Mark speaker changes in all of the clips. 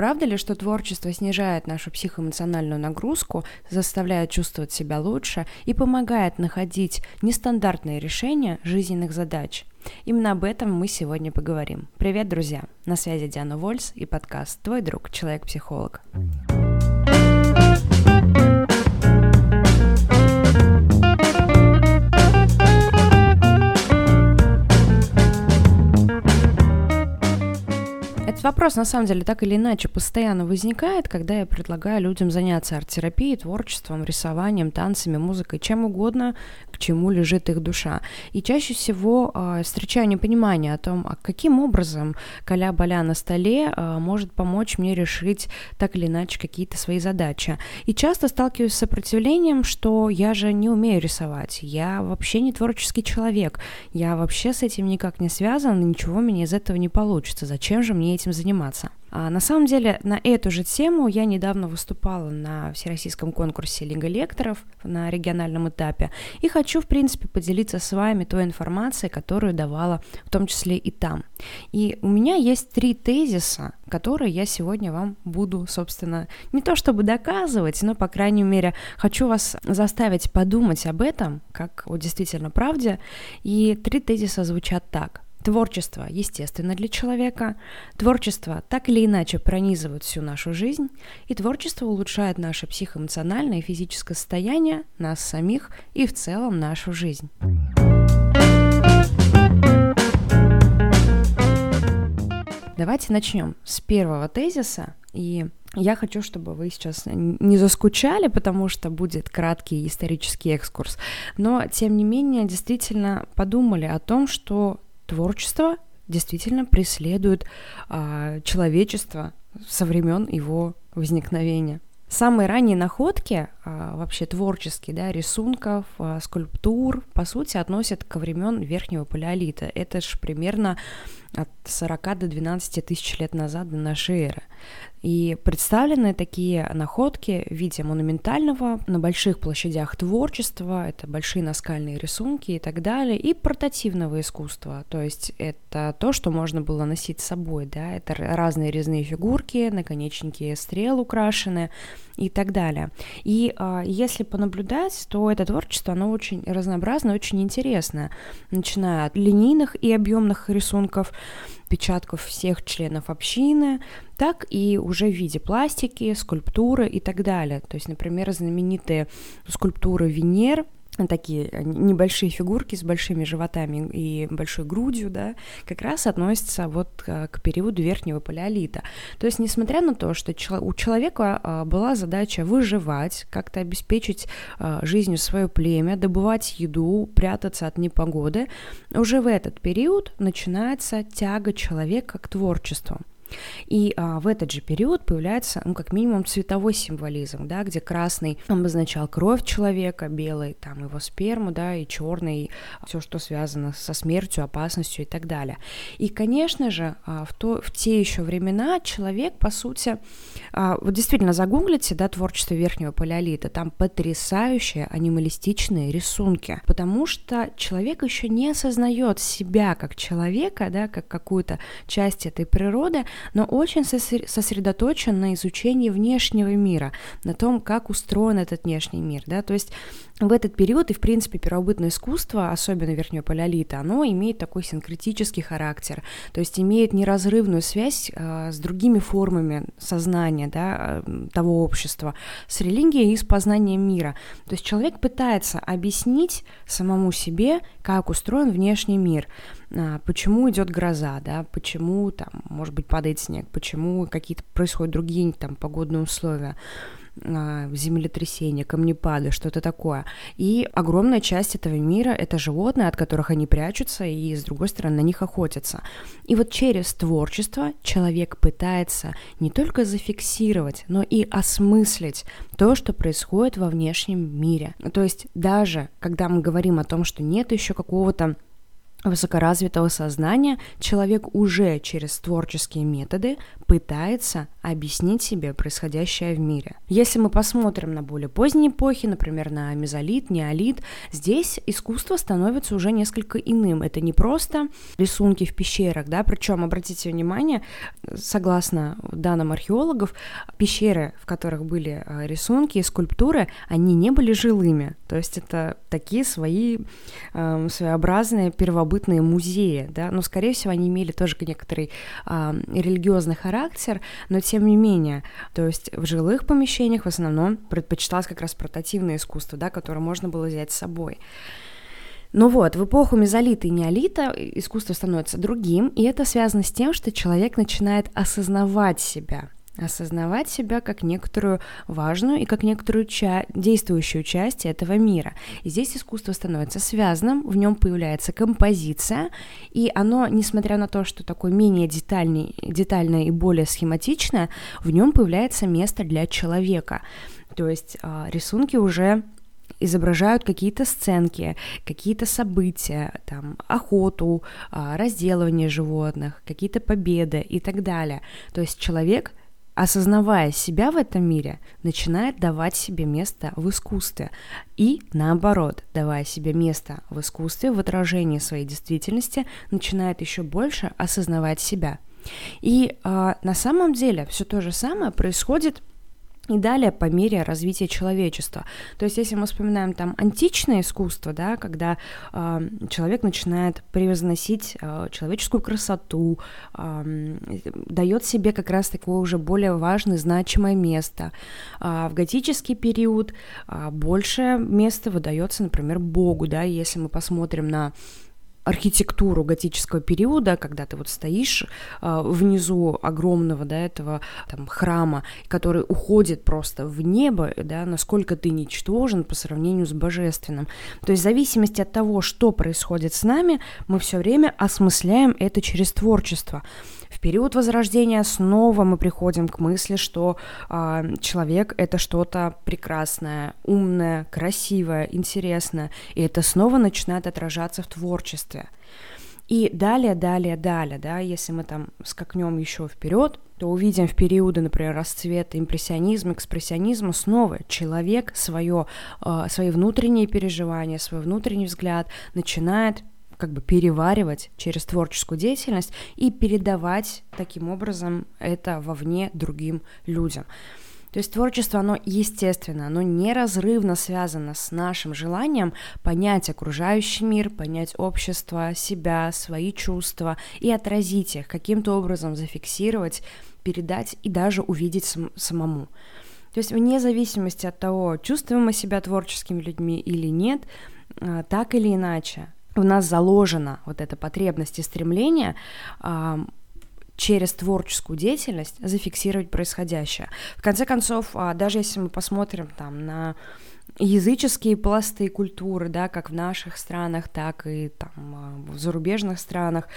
Speaker 1: Правда ли, что творчество снижает нашу психоэмоциональную нагрузку, заставляет чувствовать себя лучше и помогает находить нестандартные решения жизненных задач? Именно об этом мы сегодня поговорим. Привет, друзья! На связи Диана Вольс и подкаст «Твой друг, человек-психолог». Вопрос, на самом деле, так или иначе постоянно возникает, когда я предлагаю людям заняться арт-терапией, творчеством, рисованием, танцами, музыкой, чем угодно, к чему лежит их душа. И чаще всего э, встречаю непонимание о том, а каким образом каля-баля на столе э, может помочь мне решить так или иначе какие-то свои задачи. И часто сталкиваюсь с сопротивлением, что я же не умею рисовать, я вообще не творческий человек, я вообще с этим никак не связан, ничего мне из этого не получится, зачем же мне этим этим заниматься. А на самом деле на эту же тему я недавно выступала на всероссийском конкурсе Лига лекторов на региональном этапе и хочу, в принципе, поделиться с вами той информацией, которую давала в том числе и там. И у меня есть три тезиса, которые я сегодня вам буду, собственно, не то чтобы доказывать, но, по крайней мере, хочу вас заставить подумать об этом, как о действительно правде. И три тезиса звучат так – Творчество естественно для человека, творчество так или иначе пронизывает всю нашу жизнь, и творчество улучшает наше психоэмоциональное и физическое состояние, нас самих и в целом нашу жизнь. Давайте начнем с первого тезиса, и я хочу, чтобы вы сейчас не заскучали, потому что будет краткий исторический экскурс, но тем не менее действительно подумали о том, что творчество действительно преследует а, человечество со времен его возникновения. Самые ранние находки, вообще творческие, да, рисунков, а, скульптур, по сути, относят ко времен Верхнего Палеолита. Это же примерно от 40 до 12 тысяч лет назад до нашей эры. И представлены такие находки в виде монументального на больших площадях творчества, это большие наскальные рисунки и так далее, и портативного искусства, то есть это то, что можно было носить с собой, да, это разные резные фигурки, наконечники стрел украшены и так далее. И а, если понаблюдать, то это творчество, оно очень разнообразное, очень интересное, начиная от линейных и объемных рисунков, отпечатков всех членов общины, так и уже в виде пластики, скульптуры и так далее. То есть, например, знаменитые скульптуры Венер – такие э, небольшие фигурки с большими животами и большой грудью, да, как раз относятся вот э, к периоду верхнего палеолита. То есть, несмотря на то, что у человека э, была задача выживать, как-то обеспечить жизнью свое племя, добывать еду, прятаться от непогоды, уже в этот период начинается тяга человека к творчеству. И а, в этот же период появляется, ну, как минимум, цветовой символизм, да, где красный обозначал кровь человека, белый там его сперму, да, и черный все, что связано со смертью, опасностью и так далее. И, конечно же, а, в, то, в те еще времена человек, по сути, а, вот действительно загуглите, да, творчество верхнего палеолита, там потрясающие анималистичные рисунки, потому что человек еще не осознает себя как человека, да, как какую-то часть этой природы, но очень сосредоточен на изучении внешнего мира, на том, как устроен этот внешний мир, да, то есть в этот период и, в принципе, первобытное искусство, особенно верхнего палеолита, оно имеет такой синкретический характер, то есть имеет неразрывную связь э, с другими формами сознания да, э, того общества, с религией и с познанием мира. То есть человек пытается объяснить самому себе, как устроен внешний мир, э, почему идет гроза, да, почему там, может быть, падает снег, почему какие-то происходят другие там погодные условия. А, землетрясения, камнепады, что-то такое. И огромная часть этого мира — это животные, от которых они прячутся, и, с другой стороны, на них охотятся. И вот через творчество человек пытается не только зафиксировать, но и осмыслить то, что происходит во внешнем мире. То есть даже когда мы говорим о том, что нет еще какого-то высокоразвитого сознания человек уже через творческие методы пытается объяснить себе происходящее в мире. Если мы посмотрим на более поздние эпохи, например, на мезолит, неолит, здесь искусство становится уже несколько иным. Это не просто рисунки в пещерах, да, причем, обратите внимание, согласно данным археологов, пещеры, в которых были э, рисунки и скульптуры, они не были жилыми, то есть это такие свои э, своеобразные первобытные музеи, да, но, скорее всего, они имели тоже некоторый э, религиозный характер, но тем не менее, то есть в жилых помещениях в основном предпочиталось как раз портативное искусство, да, которое можно было взять с собой. Ну вот, в эпоху мезолита и неолита искусство становится другим, и это связано с тем, что человек начинает осознавать себя, осознавать себя как некоторую важную и как некоторую ча- действующую часть этого мира. И здесь искусство становится связанным, в нем появляется композиция, и оно, несмотря на то, что такое менее детальный, детальное и более схематичное, в нем появляется место для человека. То есть э, рисунки уже изображают какие-то сценки, какие-то события, там, охоту, а, разделывание животных, какие-то победы и так далее. То есть человек осознавая себя в этом мире, начинает давать себе место в искусстве. И наоборот, давая себе место в искусстве, в отражении своей действительности, начинает еще больше осознавать себя. И э, на самом деле все то же самое происходит и далее по мере развития человечества. То есть, если мы вспоминаем там античное искусство, да, когда э, человек начинает превозносить э, человеческую красоту, э, дает себе как раз такое уже более важное, значимое место. Э, в готический период э, большее место выдается, например, Богу, да, если мы посмотрим на архитектуру готического периода, когда ты вот стоишь э, внизу огромного, да, этого там храма, который уходит просто в небо, да, насколько ты ничтожен по сравнению с божественным. То есть в зависимости от того, что происходит с нами, мы все время осмысляем это через творчество. В период Возрождения снова мы приходим к мысли, что э, человек это что-то прекрасное, умное, красивое, интересное, и это снова начинает отражаться в творчестве. И далее, далее, далее, да, если мы там скакнем еще вперед, то увидим в периоды, например, расцвета импрессионизма, экспрессионизма, снова человек свое, э, свои внутренние переживания, свой внутренний взгляд начинает как бы переваривать через творческую деятельность и передавать таким образом это вовне другим людям. То есть творчество, оно естественно, оно неразрывно связано с нашим желанием понять окружающий мир, понять общество, себя, свои чувства и отразить их, каким-то образом зафиксировать, передать и даже увидеть сам, самому. То есть вне зависимости от того, чувствуем мы себя творческими людьми или нет, а, так или иначе, в нас заложена вот эта потребность и стремление а, через творческую деятельность зафиксировать происходящее. В конце концов, а, даже если мы посмотрим там на языческие пласты культуры, да, как в наших странах, так и там а, в зарубежных странах,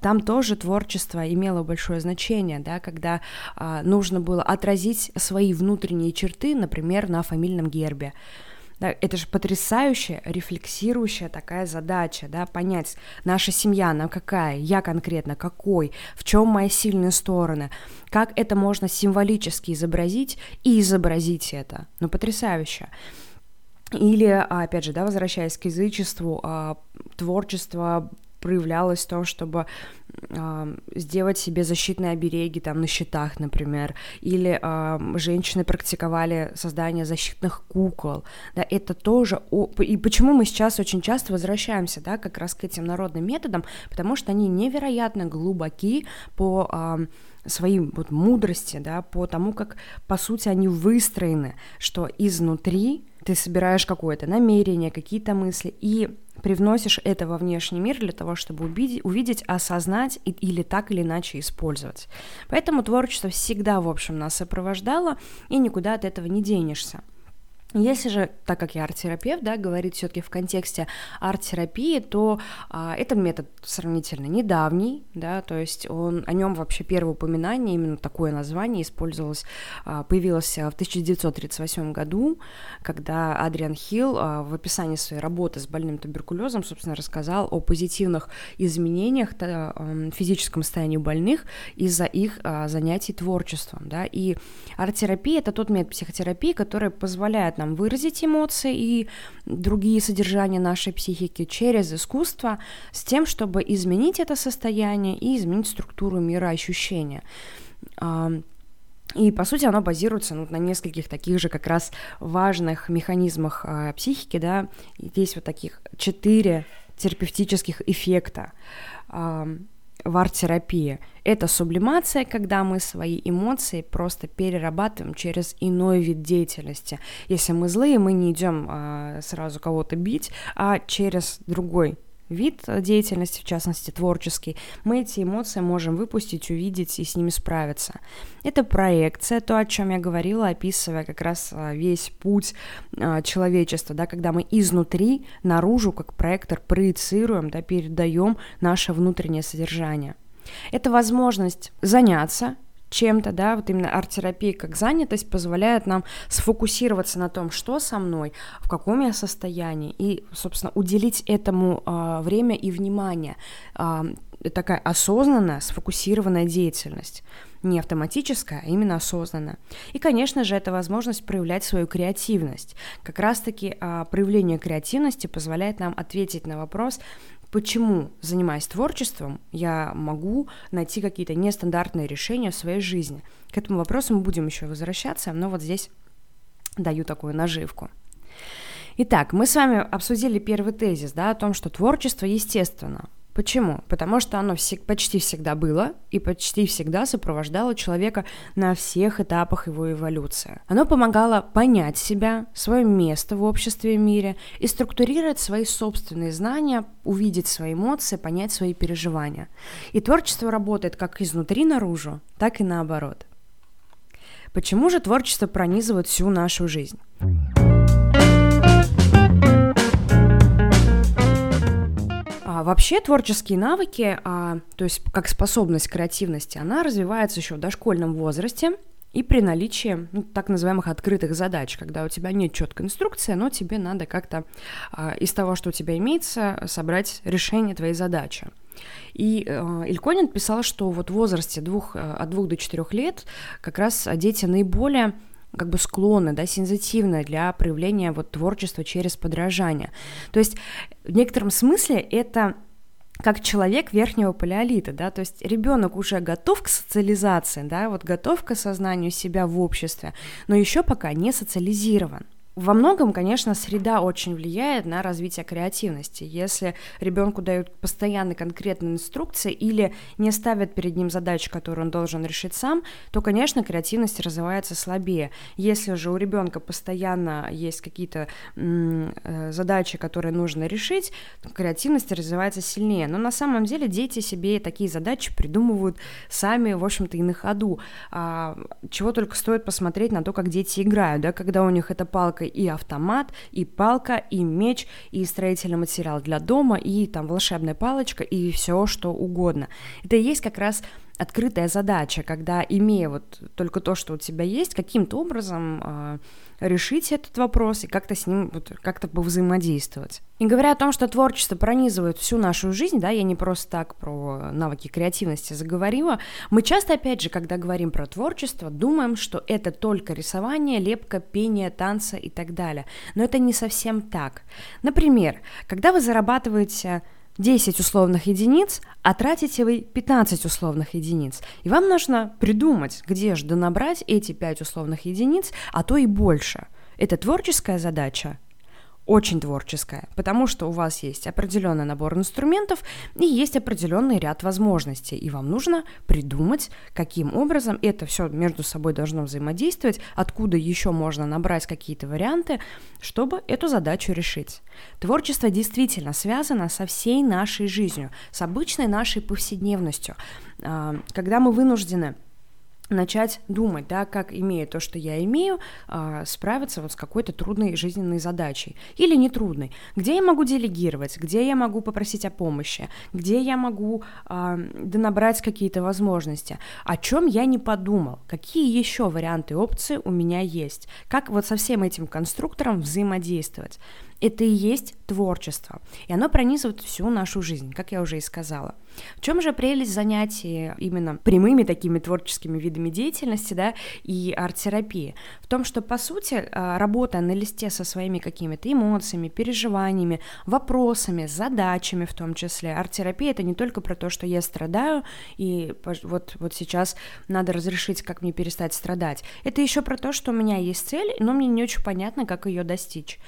Speaker 1: там тоже творчество имело большое значение, да, когда нужно было отразить свои внутренние черты, например, на фамильном гербе. Да, это же потрясающая, рефлексирующая такая задача, да, понять, наша семья, она какая, я конкретно какой, в чем мои сильные стороны, как это можно символически изобразить и изобразить это. Ну, потрясающе. Или, опять же, да, возвращаясь к язычеству, а, творчество проявлялось в том, чтобы сделать себе защитные обереги там на щитах, например, или э, женщины практиковали создание защитных кукол, да, это тоже, о... и почему мы сейчас очень часто возвращаемся, да, как раз к этим народным методам, потому что они невероятно глубоки по э, своей вот мудрости, да, по тому, как, по сути, они выстроены, что изнутри ты собираешь какое-то намерение, какие-то мысли, и привносишь это во внешний мир для того, чтобы увидеть, увидеть осознать и, или так или иначе использовать. Поэтому творчество всегда, в общем, нас сопровождало, и никуда от этого не денешься. Если же, так как я арт-терапевт, да, говорит все-таки в контексте арт-терапии, то а, этот метод сравнительно недавний, да, то есть он, о нем вообще первое упоминание, именно такое название использовалось, а, появилось в 1938 году, когда Адриан Хилл а, в описании своей работы с больным туберкулезом, собственно, рассказал о позитивных изменениях в физическом состоянии больных из-за их а, занятий творчеством, да, и арт-терапия — это тот метод психотерапии, который позволяет нам нам выразить эмоции и другие содержания нашей психики через искусство с тем, чтобы изменить это состояние и изменить структуру мира ощущения. И, по сути, оно базируется ну, на нескольких таких же как раз важных механизмах э, психики, да, есть вот таких четыре терапевтических эффекта в арт-терапии. Это сублимация, когда мы свои эмоции просто перерабатываем через иной вид деятельности. Если мы злые, мы не идем а, сразу кого-то бить, а через другой вид деятельности, в частности творческий, мы эти эмоции можем выпустить, увидеть и с ними справиться. Это проекция, то, о чем я говорила, описывая как раз а, весь путь а, человечества, да, когда мы изнутри наружу, как проектор, проецируем, да, передаем наше внутреннее содержание. Это возможность заняться чем-то, да, вот именно арт-терапия как занятость позволяет нам сфокусироваться на том, что со мной, в каком я состоянии, и, собственно, уделить этому э, время и внимание. Э, такая осознанная, сфокусированная деятельность. Не автоматическая, а именно осознанная. И, конечно же, это возможность проявлять свою креативность. Как раз-таки а, проявление креативности позволяет нам ответить на вопрос, почему, занимаясь творчеством, я могу найти какие-то нестандартные решения в своей жизни. К этому вопросу мы будем еще возвращаться, но вот здесь даю такую наживку. Итак, мы с вами обсудили первый тезис, да, о том, что творчество естественно. Почему? Потому что оно всег, почти всегда было и почти всегда сопровождало человека на всех этапах его эволюции. Оно помогало понять себя, свое место в обществе и мире и структурировать свои собственные знания, увидеть свои эмоции, понять свои переживания. И творчество работает как изнутри наружу, так и наоборот. Почему же творчество пронизывает всю нашу жизнь? Вообще творческие навыки, а, то есть как способность к креативности, она развивается еще в дошкольном возрасте и при наличии ну, так называемых открытых задач, когда у тебя нет четкой инструкции, но тебе надо как-то а, из того, что у тебя имеется, собрать решение твоей задачи. И э, Ильконин писал, что вот в возрасте двух, э, от двух до четырех лет как раз дети наиболее как бы склонны, да, сензитивны для проявления вот творчества через подражание. То есть в некотором смысле это как человек верхнего палеолита, да, то есть ребенок уже готов к социализации, да, вот готов к осознанию себя в обществе, но еще пока не социализирован. Во многом, конечно, среда очень влияет на развитие креативности. Если ребенку дают постоянно конкретные инструкции или не ставят перед ним задачи, которые он должен решить сам, то, конечно, креативность развивается слабее. Если же у ребенка постоянно есть какие-то э, задачи, которые нужно решить, то креативность развивается сильнее. Но на самом деле дети себе такие задачи придумывают сами, в общем-то, и на ходу. А, чего только стоит посмотреть на то, как дети играют, да, когда у них эта палка и автомат, и палка, и меч, и строительный материал для дома, и там волшебная палочка, и все что угодно. Это и есть как раз открытая задача, когда, имея вот только то, что у тебя есть, каким-то образом э, решить этот вопрос и как-то с ним вот, как-то взаимодействовать. И говоря о том, что творчество пронизывает всю нашу жизнь, да, я не просто так про навыки креативности заговорила, мы часто, опять же, когда говорим про творчество, думаем, что это только рисование, лепка, пение, танцы и так далее. Но это не совсем так. Например, когда вы зарабатываете 10 условных единиц, а тратите вы 15 условных единиц. И вам нужно придумать, где же донабрать эти 5 условных единиц, а то и больше. Это творческая задача очень творческая, потому что у вас есть определенный набор инструментов и есть определенный ряд возможностей, и вам нужно придумать, каким образом это все между собой должно взаимодействовать, откуда еще можно набрать какие-то варианты, чтобы эту задачу решить. Творчество действительно связано со всей нашей жизнью, с обычной нашей повседневностью. А, когда мы вынуждены начать думать, да, как, имея то, что я имею, э, справиться вот с какой-то трудной жизненной задачей или не трудной. Где я могу делегировать, где я могу попросить о помощи, где я могу э, донабрать какие-то возможности, о чем я не подумал, какие еще варианты опции у меня есть, как вот со всем этим конструктором взаимодействовать. Это и есть творчество, и оно пронизывает всю нашу жизнь, как я уже и сказала. В чем же прелесть занятий именно прямыми такими творческими видами деятельности, да, и арт-терапии? В том, что, по сути, а, работая на листе со своими какими-то эмоциями, переживаниями, вопросами, задачами в том числе, арт-терапия — это не только про то, что я страдаю, и вот, вот сейчас надо разрешить, как мне перестать страдать. Это еще про то, что у меня есть цель, но мне не очень понятно, как ее достичь.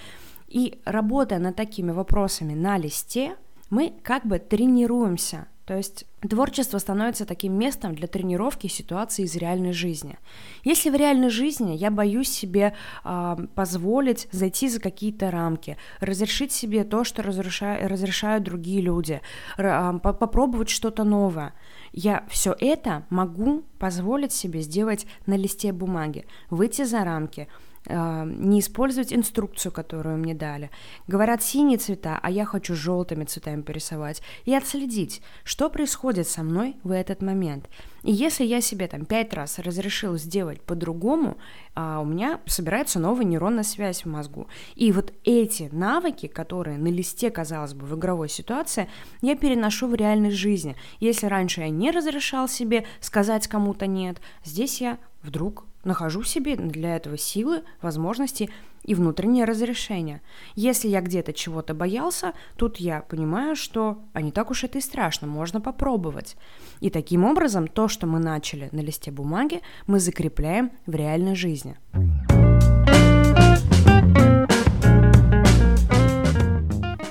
Speaker 1: И работая над такими вопросами на листе, мы как бы тренируемся. То есть творчество становится таким местом для тренировки ситуации из реальной жизни. Если в реальной жизни я боюсь себе э, позволить зайти за какие-то рамки, разрешить себе то, что разрешают, разрешают другие люди, э, попробовать что-то новое, я все это могу позволить себе сделать на листе бумаги, выйти за рамки, не использовать инструкцию, которую мне дали. Говорят синие цвета, а я хочу желтыми цветами порисовать. И отследить, что происходит со мной в этот момент. И если я себе там пять раз разрешил сделать по-другому, а у меня собирается новая нейронная связь в мозгу. И вот эти навыки, которые на листе, казалось бы, в игровой ситуации, я переношу в реальной жизни. Если раньше я не разрешал себе сказать кому-то нет, здесь я вдруг нахожу себе для этого силы, возможности и внутреннее разрешение. Если я где-то чего-то боялся, тут я понимаю, что а не так уж это и страшно, можно попробовать. И таким образом то, что мы начали на листе бумаги, мы закрепляем в реальной жизни.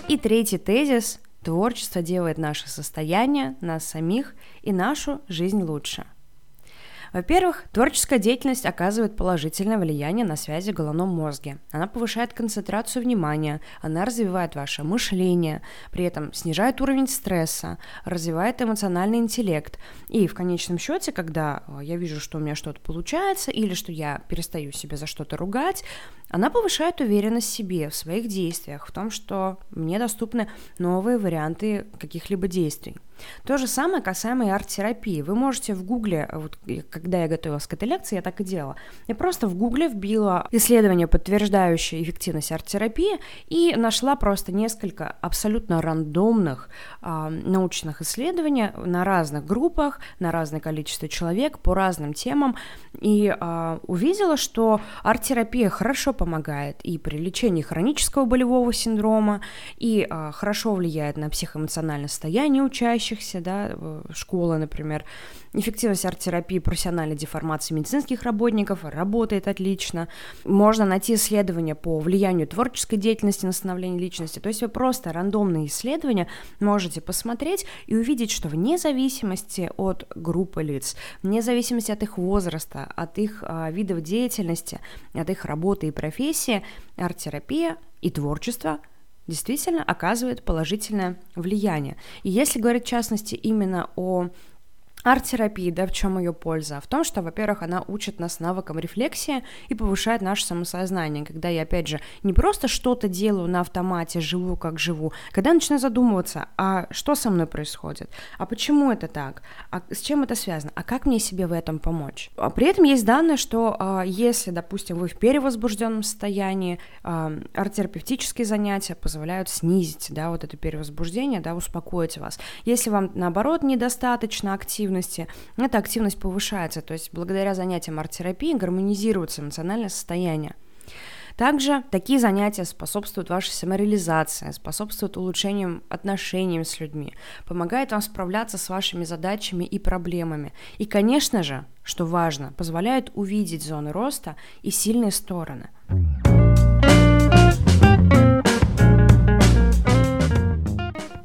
Speaker 1: И третий тезис – творчество делает наше состояние, нас самих и нашу жизнь лучше – во-первых, творческая деятельность оказывает положительное влияние на связи в головном мозге. Она повышает концентрацию внимания, она развивает ваше мышление, при этом снижает уровень стресса, развивает эмоциональный интеллект. И в конечном счете, когда э, я вижу, что у меня что-то получается или что я перестаю себя за что-то ругать, она повышает уверенность в себе, в своих действиях, в том, что мне доступны новые варианты каких-либо действий. То же самое касаемо и арт-терапии. Вы можете в гугле, вот, когда я готовилась к этой лекции, я так и делала, я просто в гугле вбила исследование, подтверждающее эффективность арт-терапии, и нашла просто несколько абсолютно рандомных э, научных исследований на разных группах, на разное количество человек, по разным темам, и э, увидела, что арт-терапия хорошо помогает и при лечении хронического болевого синдрома, и э, хорошо влияет на психоэмоциональное состояние учащихся, учащихся, да, школы, например. Эффективность арт-терапии профессиональной деформации медицинских работников работает отлично. Можно найти исследования по влиянию творческой деятельности на становление личности. То есть вы просто рандомные исследования можете посмотреть и увидеть, что вне зависимости от группы лиц, вне зависимости от их возраста, от их а, видов деятельности, от их работы и профессии, арт-терапия и творчество – действительно оказывает положительное влияние. И если говорить в частности именно о Арт-терапия, да, в чем ее польза? В том, что, во-первых, она учит нас навыкам рефлексии и повышает наше самосознание, когда я, опять же, не просто что-то делаю на автомате, живу как живу, когда я начинаю задумываться, а что со мной происходит, а почему это так, а с чем это связано, а как мне себе в этом помочь. А при этом есть данные, что а, если, допустим, вы в перевозбужденном состоянии, а, арт-терапевтические занятия позволяют снизить, да, вот это перевозбуждение, да, успокоить вас. Если вам, наоборот, недостаточно активно активности, эта активность повышается, то есть благодаря занятиям арт-терапии гармонизируется эмоциональное состояние. Также такие занятия способствуют вашей самореализации, способствуют улучшению отношений с людьми, помогают вам справляться с вашими задачами и проблемами. И, конечно же, что важно, позволяют увидеть зоны роста и сильные стороны.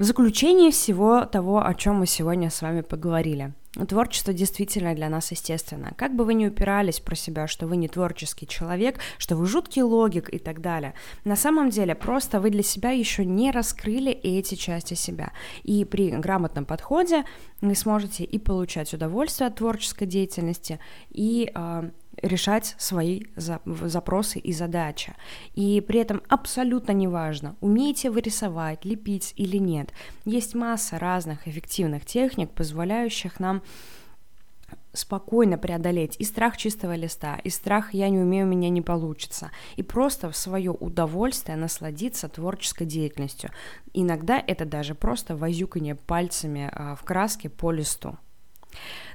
Speaker 1: В заключение всего того, о чем мы сегодня с вами поговорили. Творчество действительно для нас естественно. Как бы вы ни упирались про себя, что вы не творческий человек, что вы жуткий логик и так далее, на самом деле просто вы для себя еще не раскрыли эти части себя. И при грамотном подходе вы сможете и получать удовольствие от творческой деятельности, и э, решать свои запросы и задачи. И при этом абсолютно неважно, умеете вы рисовать, лепить или нет. Есть масса разных эффективных техник, позволяющих нам спокойно преодолеть и страх чистого листа, и страх «я не умею, у меня не получится», и просто в свое удовольствие насладиться творческой деятельностью. Иногда это даже просто возюканье пальцами а, в краске по листу.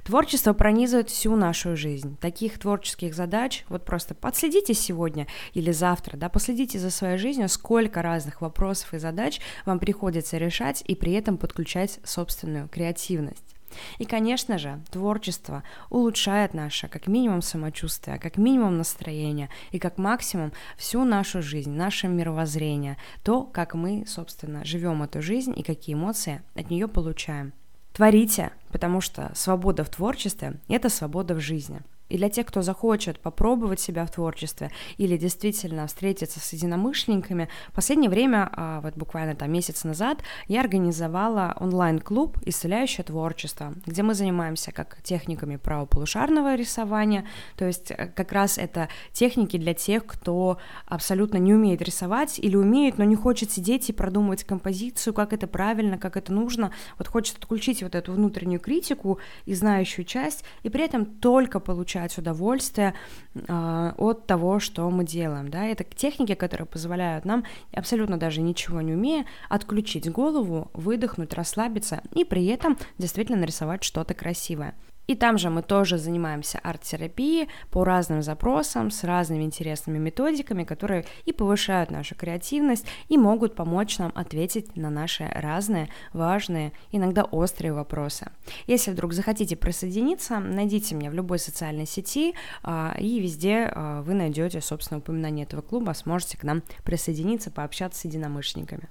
Speaker 1: Творчество пронизывает всю нашу жизнь. Таких творческих задач, вот просто подследите сегодня или завтра, да, последите за своей жизнью, сколько разных вопросов и задач вам приходится решать и при этом подключать собственную креативность. И, конечно же, творчество улучшает наше, как минимум, самочувствие, как минимум настроение и как максимум всю нашу жизнь, наше мировоззрение, то, как мы, собственно, живем эту жизнь и какие эмоции от нее получаем. Творите, потому что свобода в творчестве – это свобода в жизни – и для тех, кто захочет попробовать себя в творчестве или действительно встретиться с единомышленниками, в последнее время, а, вот буквально там месяц назад, я организовала онлайн-клуб «Исцеляющее творчество», где мы занимаемся как техниками правополушарного рисования, то есть э, как раз это техники для тех, кто абсолютно не умеет рисовать или умеет, но не хочет сидеть и продумывать композицию, как это правильно, как это нужно, вот хочет отключить вот эту внутреннюю критику и знающую часть, и при этом только получать получать удовольствие э, от того, что мы делаем, да, это техники, которые позволяют нам, абсолютно даже ничего не умея, отключить голову, выдохнуть, расслабиться и при этом действительно нарисовать что-то красивое. И там же мы тоже занимаемся арт-терапией по разным запросам, с разными интересными методиками, которые и повышают нашу креативность, и могут помочь нам ответить на наши разные, важные, иногда острые вопросы. Если вдруг захотите присоединиться, найдите меня в любой социальной сети, а, и везде а, вы найдете, собственно, упоминание этого клуба, сможете к нам присоединиться, пообщаться с единомышленниками.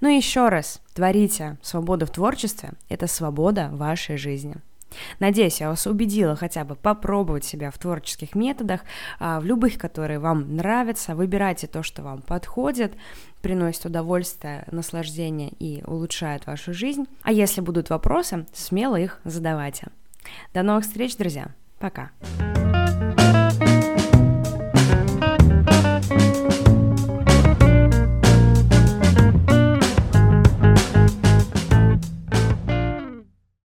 Speaker 1: Ну и еще раз, творите. Свобода в творчестве – это свобода вашей жизни. Надеюсь, я вас убедила хотя бы попробовать себя в творческих методах, а, в любых, которые вам нравятся. Выбирайте то, что вам подходит, приносит удовольствие, наслаждение и улучшает вашу жизнь. А если будут вопросы, смело их задавайте. До новых встреч, друзья. Пока.